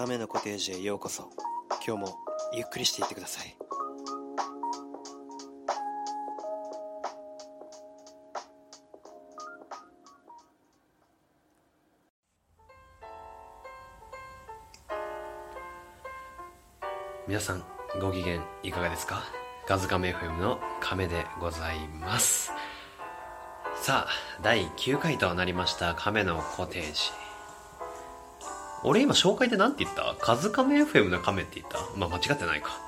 亀のコテージへようこそ。今日もゆっくりしていってください。皆さんご機嫌いかがですか？ガズカメ FM の亀でございます。さあ第9回となりました亀のコテージ。俺今紹介で何て言った？カズカメ FM の亀って言った？まあ間違ってないか。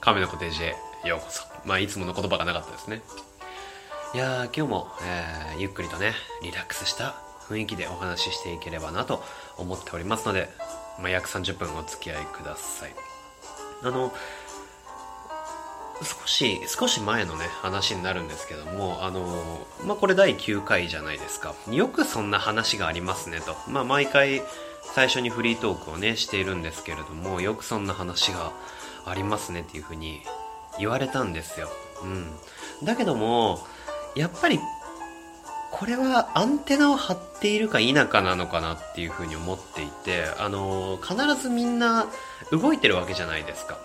亀のコテージへ。ようこそ。まあいつもの言葉がなかったですね。いやー今日も、えーゆっくりとねリラックスした雰囲気でお話ししていければなと思っておりますので、まあ、約30分お付き合いください。あの少し少し前のね話になるんですけどもあのまあこれ第9回じゃないですか。よくそんな話がありますねと。まあ毎回最初にフリートークをねしているんですけれどもよくそんな話がありますねっていうふうに言われたんですよ。うん。だけどもやっぱりこれはアンテナを張っているか否かなのかなっていうふうに思っていてあの必ずみんな動いてるわけじゃないですか。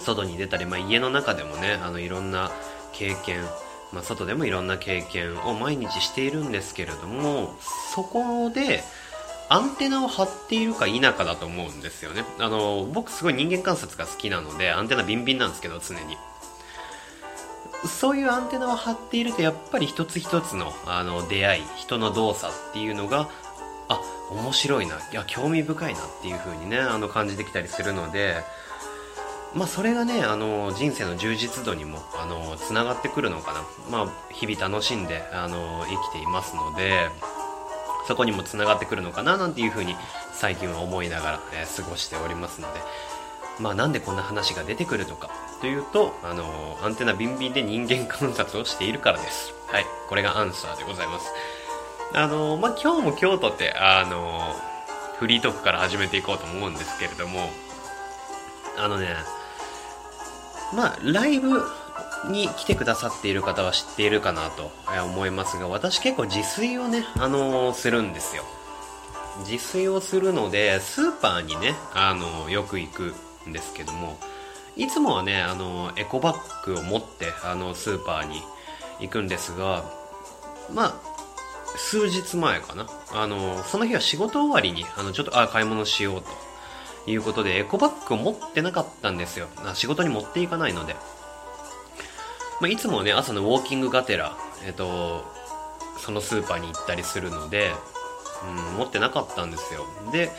外に出たり、まあ、家の中でもねあのいろんな経験、まあ、外でもいろんな経験を毎日しているんですけれどもそこでアンテナを張っているか否かだと思うんですよね。あの僕すごい人間観察が好きなのでアンテナビンビンなんですけど常に。そういうアンテナを張っているとやっぱり一つ一つのあの出会い人の動作っていうのがあ面白いな。いや興味深いなっていう風にねあの感じてきたりするのでまあそれがねあの人生の充実度にもあのつながってくるのかな。まあ日々楽しんであの生きていますのでそこにもつながってくるのかななんていう風に最近は思いながら、えー過ごしておりますので。まあなんでこんな話が出てくるのかというとあのアンテナビンビンで人間観察をしているからです。はい。これがアンサーでございます。あのまあ今日も今日とってあのフリートークから始めていこうと思うんですけれどもあのねまあライブに来てくださっている方は知っているかなと思いますが私結構自炊をねあのするんですよ。自炊をするのでスーパーにねあのよく行くんですけどもいつもはねあのエコバッグを持ってあのスーパーに行くんですがまあ数日前かな。あのその日は仕事終わりにあのちょっとあ買い物しようということでエコバッグを持ってなかったんですよ。仕事に持っていかないので、まあ、いつもね朝のウォーキングがてら、えっと、そのスーパーに行ったりするので、うん、持ってなかったんですよ。で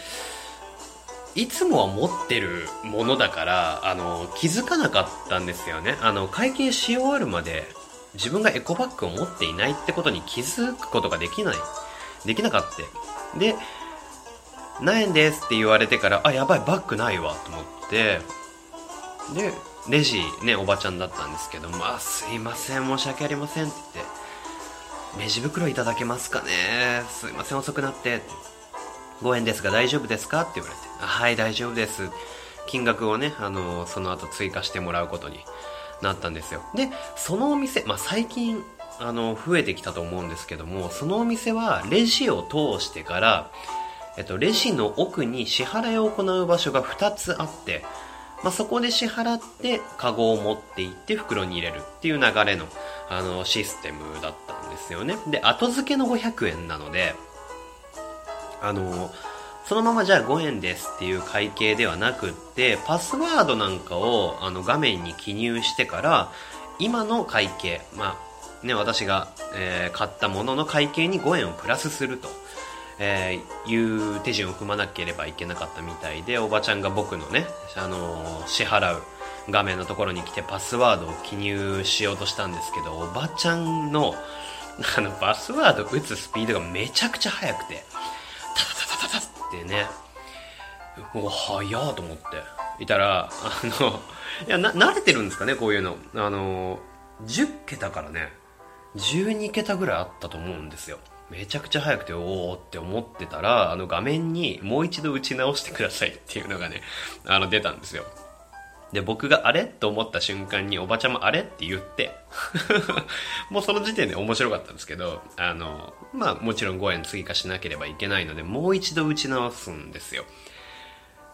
いつもは持ってるものだからあの気づかなかったんですよね。あの会計し終わるまで自分がエコバッグを持っていないってことに気づくことができない。できなかった。で何円ですって言われてからあやばいバッグないわと思って。でレジねおばちゃんだったんですけどもあすいません申し訳ありませんって言ってレジ袋いただけますかね。すいません遅くなって5円ですが大丈夫ですかって言われて。はい大丈夫です。金額をねあのその後追加してもらうことになったんですよ。でそのお店、まあ、最近あの増えてきたと思うんですけどもそのお店はレジを通してから、えっと、レジの奥に支払いを行う場所が2つあって、まあ、そこで支払ってカゴを持って行って袋に入れるっていう流れのあのシステムだったんですよね。で後付けの500円なのであのそのままじゃあ5円ですっていう会計ではなくってパスワードなんかをあの画面に記入してから今の会計まあね私が、えー買ったものの会計に5円をプラスすると、えーいう手順を踏まなければいけなかったみたいでおばちゃんが僕のね、あのー支払う画面のところに来てパスワードを記入しようとしたんですけどおばちゃんのあのパスワード打つスピードがめちゃくちゃ速くてタタタタタタってねうわ早ーと思って。いたらあのいやな慣れてるんですかねこういうの。あの10桁からね12桁ぐらいあったと思うんですよ。めちゃくちゃ早くておおって思ってたらあの画面にもう一度打ち直してくださいっていうのがねあの出たんですよで僕があれ？と思った瞬間におばちゃんもあれ？って言って もうその時点で面白かったんですけどあのまあもちろん5円追加しなければいけないのでもう一度打ち直すんですよ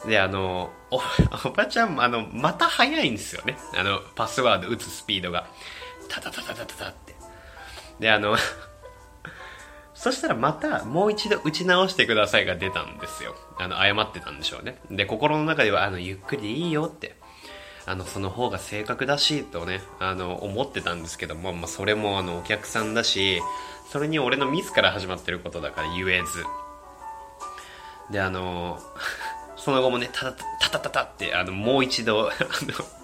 で、あの、お、おばちゃんも、あの、また早いんですよね。あの、パスワード打つスピードが。タタタタタタタって。で、あの、そしたらまたもう一度打ち直してくださいが出たんですよ。あの、謝ってたんでしょうね。で、心の中では、あの、ゆっくりでいいよって。あの、その方が正確だし、とね、あの、思ってたんですけども、まあ、それもあの、お客さんだし、それに俺のミスから始まってることだから言えず。で、あの、その後もね、たたたたたたって、あの、もう一度、あの、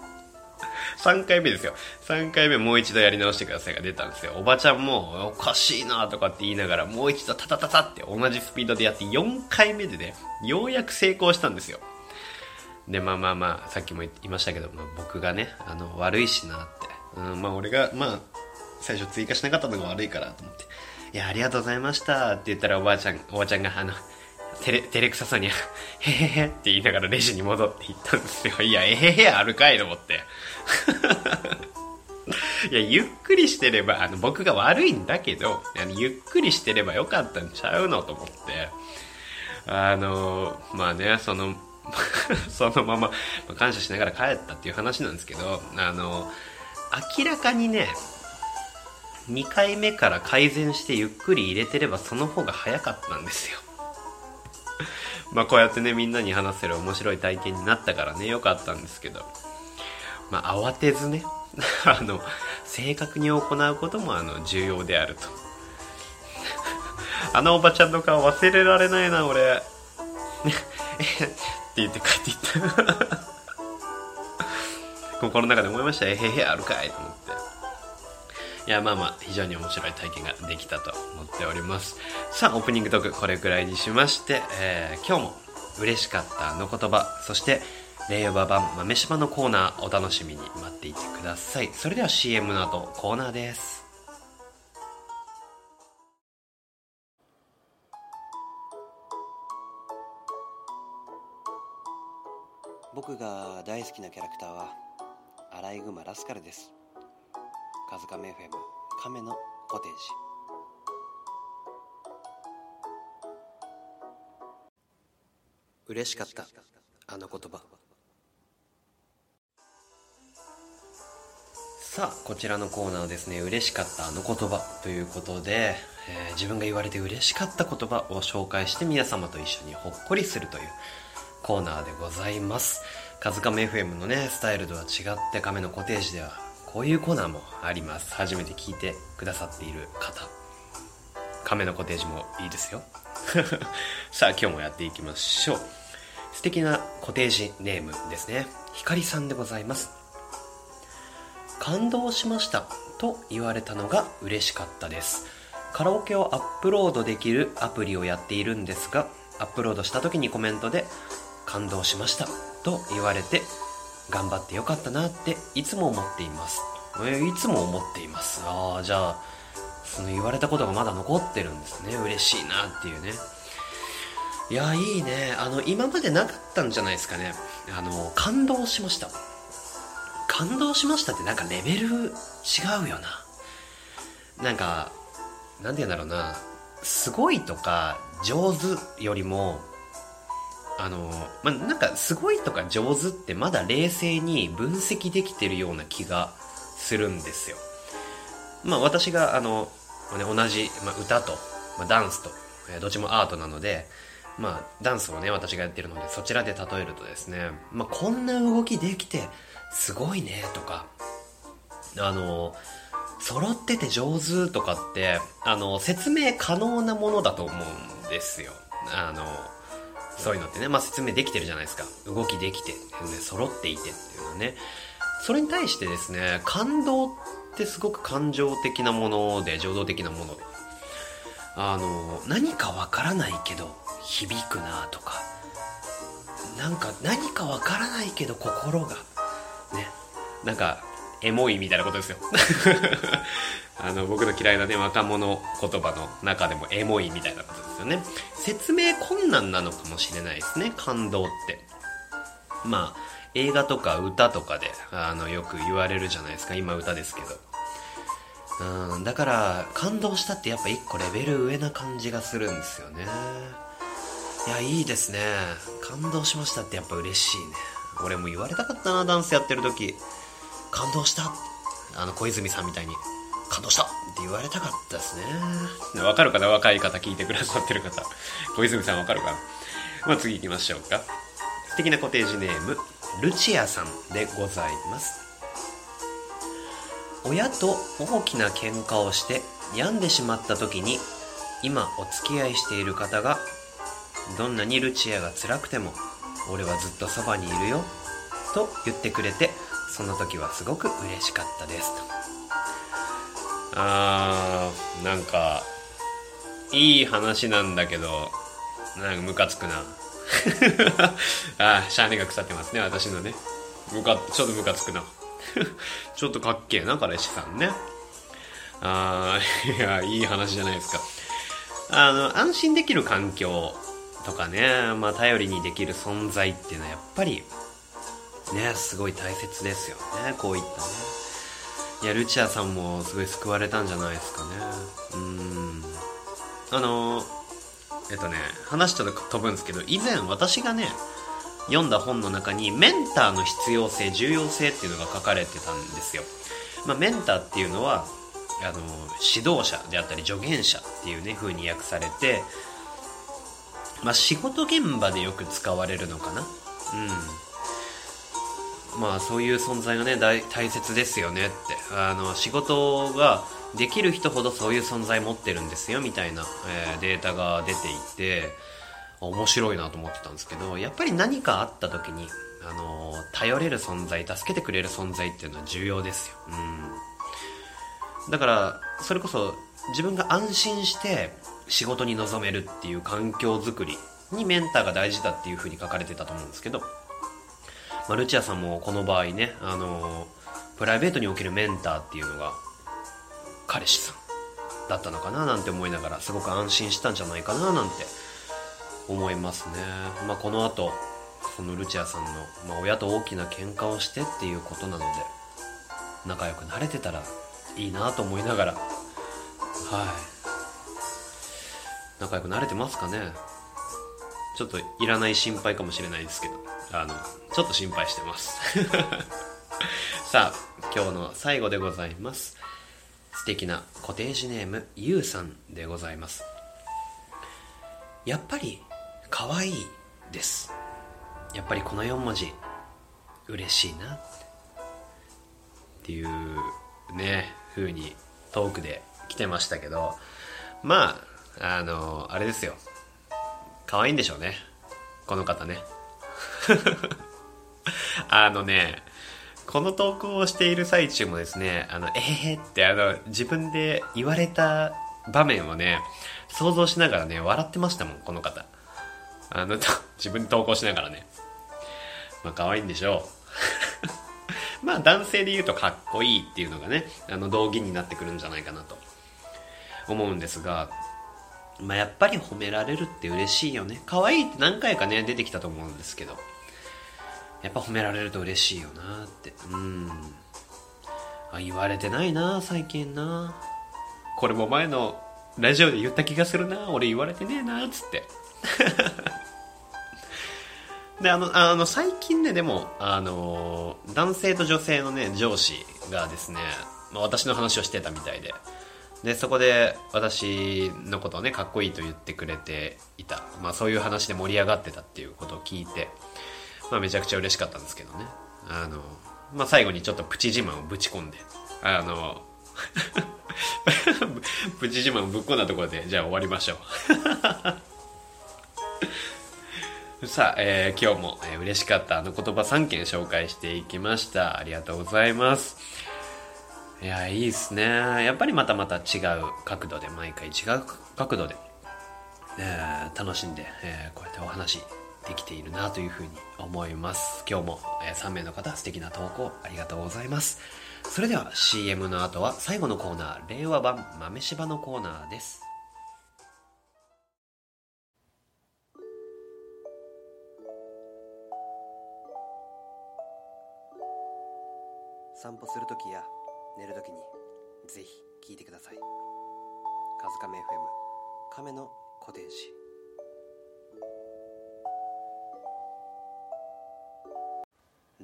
3回目ですよ。3回目もう一度やり直してくださいが出たんですよ。おばちゃんも、おかしいなとかって言いながら、もう一度タタタタって同じスピードでやって4回目でね、ようやく成功したんですよ。で、まあまあまあ、さっきも言いましたけど、まあ、僕がね、あの、悪いしなって。うん、まあ俺が、まあ、最初追加しなかったのが悪いからと思って。いや、ありがとうございましたって言ったらおばあちゃん、おばちゃんが、あの、照れ、照れくささに、へへへって言いながらレジに戻って行ったんですよ。いや、えへへあるかいと思って。いや、ゆっくりしてれば、あの、僕が悪いんだけど、あのゆっくりしてればよかったんちゃうのと思って。あの、まあね、その、そのまま、感謝しながら帰ったっていう話なんですけど、あの、明らかにね、2回目から改善してゆっくり入れてればその方が早かったんですよ。まあこうやってねみんなに話せる面白い体験になったからねよかったんですけど。まあ慌てずね あの正確に行うこともあの重要であると。あのおばちゃんの顔忘れられないな俺。って言って帰っていった。心の中で思いました。えへへあるかいと思って。いやまあまあ非常に面白い体験ができたと思っております。さあオープニングトークこれくらいにしまして、えー、今日も嬉しかったあの言葉そして令和版豆柴のコーナーお楽しみに待っていてください。それでは CM の後コーナーです。僕が大好きなキャラクターはアライグマラスカルです。カズカメ FM 亀のコテージ嬉しかったあの言葉。さあこちらのコーナーですね。嬉しかったあの言葉。ということで、えー、自分が言われて嬉しかった言葉を紹介して皆様と一緒にほっこりするというコーナーでございます。カズカメ FM のねスタイルとは違って亀のコテージではこういうコーナーもあります。初めて聞いてくださっている方。亀のコテージもいいですよ。さあ今日もやっていきましょう。素敵なコテージネームですね。ひかりさんでございます。感動しましたと言われたのが嬉しかったです。カラオケをアップロードできるアプリをやっているんですがアップロードした時にコメントで感動しましたと言われて頑張ってよかったなっていつも思っています。えいつも思っています。ああ、じゃあ、その言われたことがまだ残ってるんですね。嬉しいなっていうね。いや、いいね。あの、今までなかったんじゃないですかね。あの、感動しました。感動しましたってなんかレベル違うよな。なんか、なんて言うんだろうな。すごいとか上手よりもあの、まあ、なんかすごいとか上手ってまだ冷静に分析できてるような気がするんですよ。まあ私があの、まあね、同じ、まあ、歌と、まあ、ダンスと、え、どっちもアートなので、まあダンスをね私がやってるのでそちらで例えるとですね、まあこんな動きできてすごいねとか、あの、揃ってて上手とかって、あの、説明可能なものだと思うんですよ。あの、そういうのってね、まあ、説明できてるじゃないですか。動きできて、揃っていてっていうのはね。それに対してですね、感動ってすごく感情的なもので、情動的なもので。あの、何かわからないけど、響くなとか、なんか何かわからないけど心が、ね、なんか、エモいみたいなことですよ。あの、僕の嫌いなね、若者言葉の中でもエモいみたいなことですよね。説明困難なのかもしれないですね、感動って。まあ、映画とか歌とかで、あの、よく言われるじゃないですか、今歌ですけど。うん、だから、感動したってやっぱ一個レベル上な感じがするんですよね。いやいいですね感動しましたってやっぱ嬉しいね俺も言われたかったなダンスやってる時感動したあの小泉さんみたいに感動したって言われたかったですね。わかるかな？若い方聞いてくださってる方。小泉さんわかるかな？まあ次行きましょうか。素敵なコテージネームルチアさんでございます。親と大きな喧嘩をして病んでしまった時に今お付き合いしている方がどんなにルチアが辛くても俺はずっとそばにいるよと言ってくれてその時はすごく嬉しかったです。とあーなんかいい話なんだけどなんかムカつくな。あーシャーネが腐ってますね私のね。ムカちょっとムカつくな。ちょっとかっけえな彼氏さんね。あーいやいい話じゃないですか。あの安心できる環境とかね、まあ、頼りにできる存在っていうのはやっぱりねすごい大切ですよねこういったね。いやルチアさんもすごい救われたんじゃないですかね。うん。あのえっとね話ちょっと飛ぶんですけど以前私がね読んだ本の中にメンターの必要性重要性っていうのが書かれてたんですよ、まあ、メンターっていうのはあの指導者であったり助言者っていうね風に訳されて、まあ、仕事現場でよく使われるのかな。うん。まあそういう存在がね大切ですよねって。あの仕事ができる人ほどそういう存在持ってるんですよみたいな、えーデータが出ていて面白いなと思ってたんですけどやっぱり何かあった時にあの頼れる存在助けてくれる存在っていうのは重要ですよ、うん、だからそれこそ自分が安心して仕事に臨めるっていう環境づくりにメンターが大事だっていうふうに書かれてたと思うんですけど、まあ、ルチアさんもこの場合ねあのプライベートにおけるメンターっていうのが彼氏さんだったのかななんて思いながらすごく安心したんじゃないかななんて思いますね、まあ、この後そのルチアさんの、まあ、親と大きな喧嘩をしてっていうことなので仲良くなれてたらいいなと思いながらはい。仲良くなれてますかね。ちょっといらない心配かもしれないですけど。あのちょっと心配してます。さあ今日の最後でございます。素敵なコテージネームゆうさんでございます。やっぱり可愛いです。やっぱりこの4文字嬉しいな。っていうね風にトークで来てましたけど。まああのあれですよ。可愛いんでしょうね。この方ね。あのねこの投稿をしている最中もですね、あの、えーってあの、自分で言われた場面をね、想像しながらね、笑ってましたもん、この方。あの、自分で投稿しながらね。まあ、可愛いんでしょう。まあ、男性で言うとかっこいいっていうのがね、あの、道義になってくるんじゃないかなと思うんですが、まあ、やっぱり褒められるって嬉しいよね。可愛いって何回かね、出てきたと思うんですけど。やっぱ褒められると嬉しいよなって。うん。あ言われてないな最近な。これも前のラジオで言った気がするな。俺言われてねえなっつって。であのあの最近ねでもあの男性と女性のね上司がですね、まあ、私の話をしてたみたいで。でそこで私のことをねかっこいいと言ってくれていた、まあ、そういう話で盛り上がってたっていうことを聞いてまあ、めちゃくちゃ嬉しかったんですけどね。あの、まあ、最後にちょっとプチ自慢をぶち込んで、あの、プチ自慢をぶっ込んだところで、じゃあ終わりましょう。さあ、えー今日も、えー嬉しかったあの言葉3件紹介していきました。ありがとうございます。いや、いいですね。やっぱりまたまた違う角度で、毎回違う角度で、えー楽しんで、えーこうやってお話できているなというふうに思います。今日も、えー3名の方素敵な投稿ありがとうございます。それでは CM の後は最後のコーナー令和版豆柴のコーナーです。散歩するときや寝る時にぜひ聞いてください「カズカメ FM 亀のコテージ」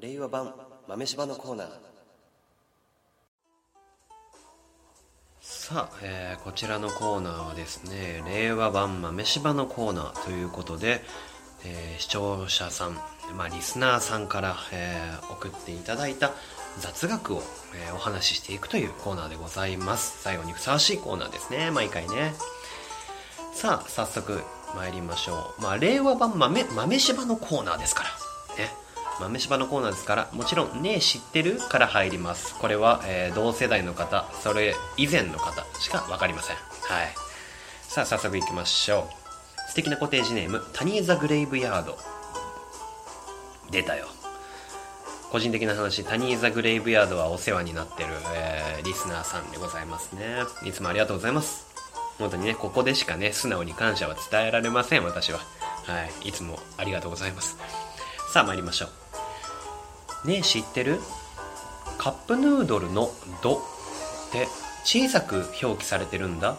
令和版豆柴のコーナー。さあ、えー、こちらのコーナーはですね令和版豆柴のコーナーということで、えー、視聴者さん、まあ、リスナーさんから、えー、送っていただいた雑学を、えーお話ししていくというコーナーでございます。最後にふさわしいコーナーですね。毎回ね。さあ早速参りましょう、まあ、令和版豆豆柴のコーナーですから。ね。豆柴のコーナーですからもちろん「ねえ知ってる?」から入ります。これは、えー同世代の方それ以前の方しか分かりません。はい。さあ早速いきましょう。素敵なコテージネームタニー・ザ・グレイブヤード。出たよ。個人的な話タニー・ザ・グレイブヤードはお世話になってる、えーリスナーさんでございますね。いつもありがとうございます。本当にねここでしかね素直に感謝は伝えられません私は。はい。いつもありがとうございます。さあ参りましょう。ねえ知ってる？カップヌードルの「ド」って小さく表記されてるんだ？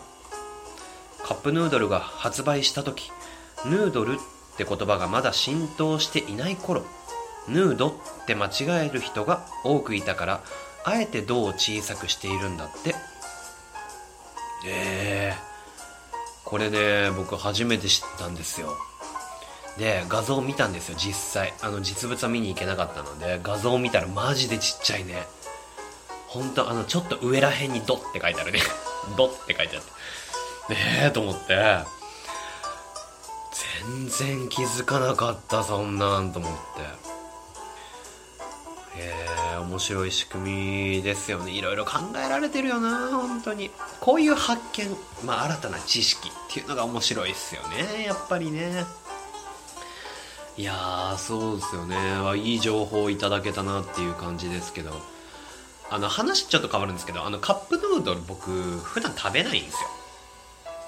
カップヌードルが発売した時ヌードルって言葉がまだ浸透していない頃。ヌードって間違える人が多くいたからあえて「ド」を小さくしているんだって。ええこれね僕初めて知ったんですよ。で画像見たんですよ実際。あの実物は見に行けなかったので画像見たらマジでちっちゃいね。本当あのちょっと上らへんに「ド」って書いてあるね「ド」って書いてあって。ねえと思って。全然気づかなかったそんなんと思って。え面白い仕組みですよね。いろいろ考えられてるよな本当に。こういう発見まあ新たな知識っていうのが面白いですよねやっぱりね。いやーそうですよね。いい情報をいただけたなっていう感じですけど。あの話ちょっと変わるんですけどあのカップヌードル僕普段食べないんですよ。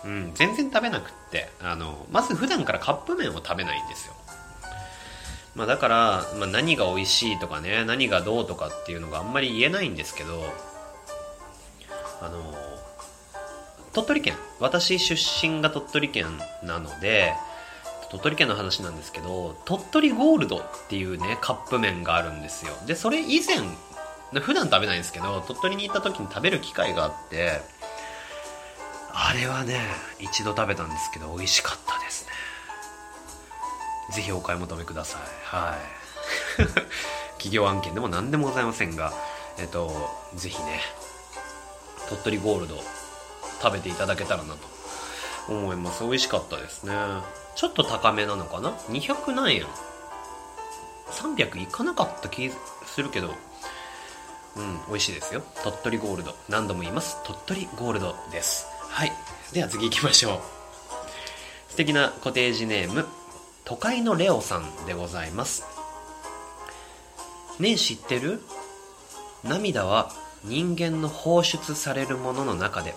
うん全然食べなくってあのまず普段からカップ麺を食べないんですよ。まあだから、まあ、何が美味しいとかね何がどうとかっていうのがあんまり言えないんですけどあの鳥取県。私出身が鳥取県なので鳥取県の話なんですけど鳥取ゴールドっていうねカップ麺があるんですよ。でそれ以前普段食べないんですけど鳥取に行った時に食べる機会があってあれはね一度食べたんですけど美味しかったですね。ぜひお買い求めください。はい。企業案件でも何でもございませんがえっとぜひね鳥取ゴールド食べていただけたらなと思います。美味しかったですね。ちょっと高めなのかな？200何円。300いかなかった気するけど。うん美味しいですよ。鳥取ゴールド。何度も言います。鳥取ゴールドです。はい。では次行きましょう。素敵なコテージネーム都会のレオさんでございます。ねえ知ってる？涙は人間の放出されるものの中で。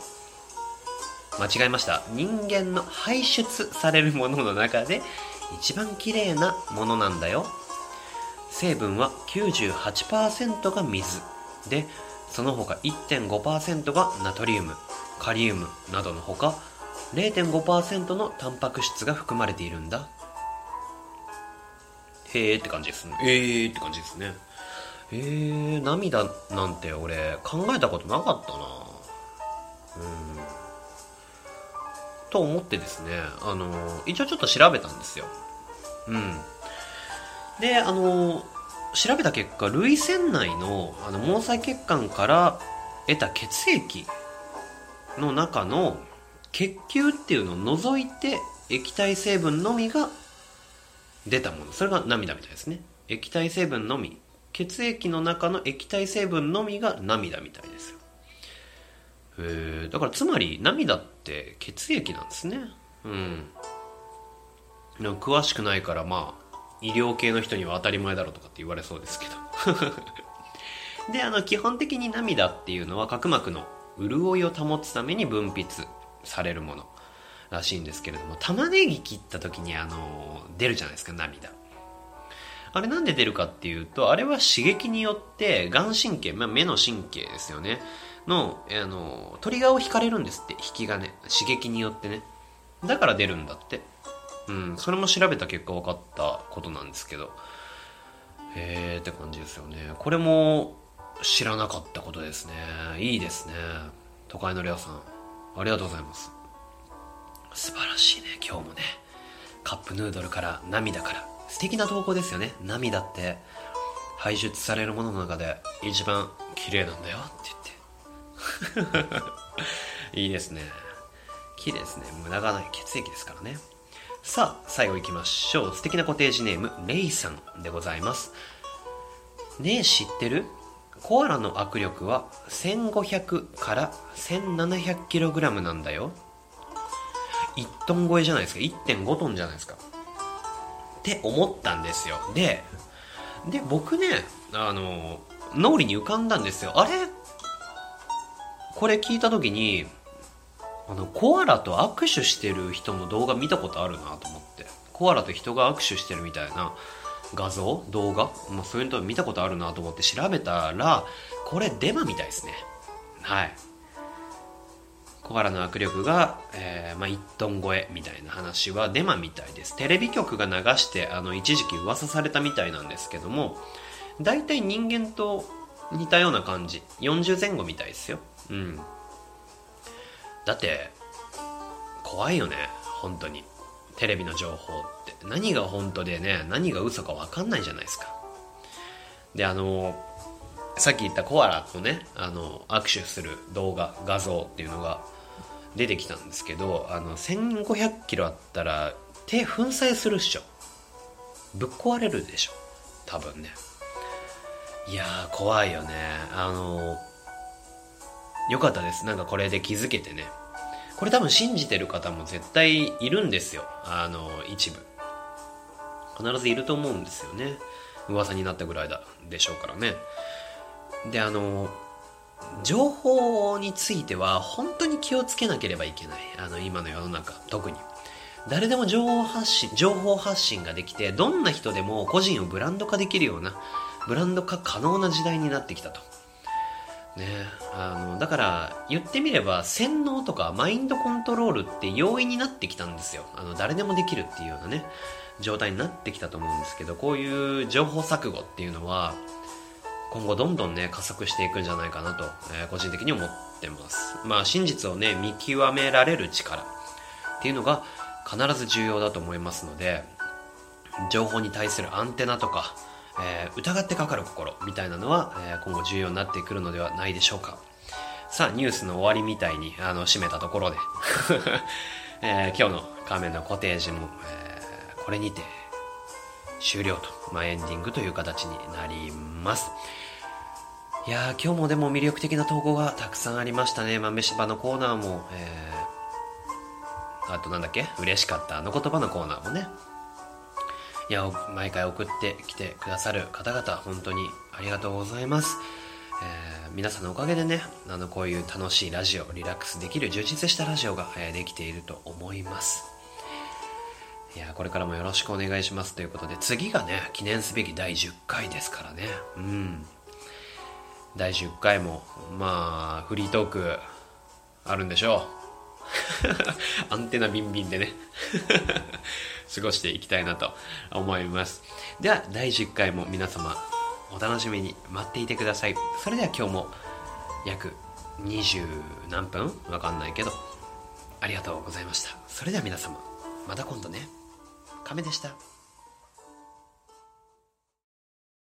間違えました。人間の排出されるものの中で一番綺麗なものなんだよ。成分は98%が水。でその他1.5%がナトリウムカリウムなどのほか0.5%のタンパク質が含まれているんだ。へーって感じですね。えーって感じですね。えー、涙なんて俺考えたことなかったな。うん。と思ってですねあの一応ちょっと調べたんですよ。うん。であの調べた結果涙腺内のあの毛細血管から得た血液の中の血球っていうのを除いて液体成分のみが出たもの。それが涙みたいですね。液体成分のみ。血液の中の液体成分のみが涙みたいですよ。へえだからつまり涙って血液なんですね。うん。詳しくないからまあ医療系の人には当たり前だろうとかって言われそうですけど。であの基本的に涙っていうのは角膜の潤いを保つために分泌されるもの。らしいんですけれども玉ねぎ切った時にあの出るじゃないですか涙。あれなんで出るかっていうとあれは刺激によって眼神経、まあ、目の神経ですよね。のあのトリガーを引かれるんですって引き金。刺激によってね。だから出るんだって。うんそれも調べた結果分かったことなんですけど。へえって感じですよね。これも知らなかったことですね。いいですね。都会のレオさんありがとうございます。素晴らしいね。今日もねカップヌードルから涙から。素敵な投稿ですよね。涙って排出されるものの中で一番綺麗なんだよ。って言って。いいですね。綺麗ですね。無駄がない。血液ですからね。さあ最後いきましょう。素敵なコテージネームレイさんでございます。ねえ知ってる？コアラの握力は1500から 1700kg なんだよ。1トン超えじゃないですか。1.5トンじゃないですか。って思ったんですよ。でで僕ねあの脳裏に浮かんだんですよ。あれこれ聞いた時にあのコアラと握手してる人の動画見たことあるなと思って。コアラと人が握手してるみたいな画像動画、まあ、そういうの見たことあるなと思って調べたらこれデマみたいですね。はい。コアラの握力が、えーまあ、1トン超えみたいな話はデマみたいです。テレビ局が流してあの一時期噂されたみたいなんですけども大体人間と似たような感じ。40前後みたいですよ。うん。だって怖いよね。本当に。テレビの情報って。何が本当でね何が嘘か分かんないじゃないですか。であのさっき言ったコアラとねあの握手する動画画像っていうのが出てきたんですけどあの1500キロあったら手粉砕するっしょ。ぶっ壊れるでしょ。多分ね。いやー怖いよね。あのよかったです。なんかこれで気づけてね。これ多分信じてる方も絶対いるんですよ。あの一部。必ずいると思うんですよね。噂になったぐらいだでしょうからね。であの情報については本当に気をつけなければいけない。あの今の世の中特に。誰でも情報発信情報発信ができてどんな人でも個人をブランド化できるようなブランド化可能な時代になってきたと。ねあのだから言ってみれば洗脳とかマインドコントロールって容易になってきたんですよ。あの誰でもできるっていうようなね状態になってきたと思うんですけどこういう情報錯誤っていうのは今後どんどんね加速していくんじゃないかなと、えー、個人的に思ってます。まあ真実をね見極められる力っていうのが必ず重要だと思いますので情報に対するアンテナとか、えー、疑ってかかる心みたいなのは、えー、今後重要になってくるのではないでしょうか。さあニュースの終わりみたいにあの締めたところで、えー、今日の仮面のコテージも、え、これにて終了と、まあ、エンディングという形になります。いや今日もでも魅力的な投稿がたくさんありましたね。豆柴のコーナーも、えー、あとなんだっけ？嬉しかったあの言葉のコーナーもね。いや毎回送ってきてくださる方々本当にありがとうございます、えー、皆さんのおかげでねあのこういう楽しいラジオリラックスできる充実したラジオが、えー、できていると思います。いやこれからもよろしくお願いしますということで次がね記念すべき第10回ですからね。うん。第10回もまあフリートークあるんでしょう。アンテナビンビンでね。過ごしていきたいなと思います。では第10回も皆様お楽しみに待っていてください。それでは今日も約20何分？わかんないけどありがとうございました。それでは皆様また今度ね。亀でした。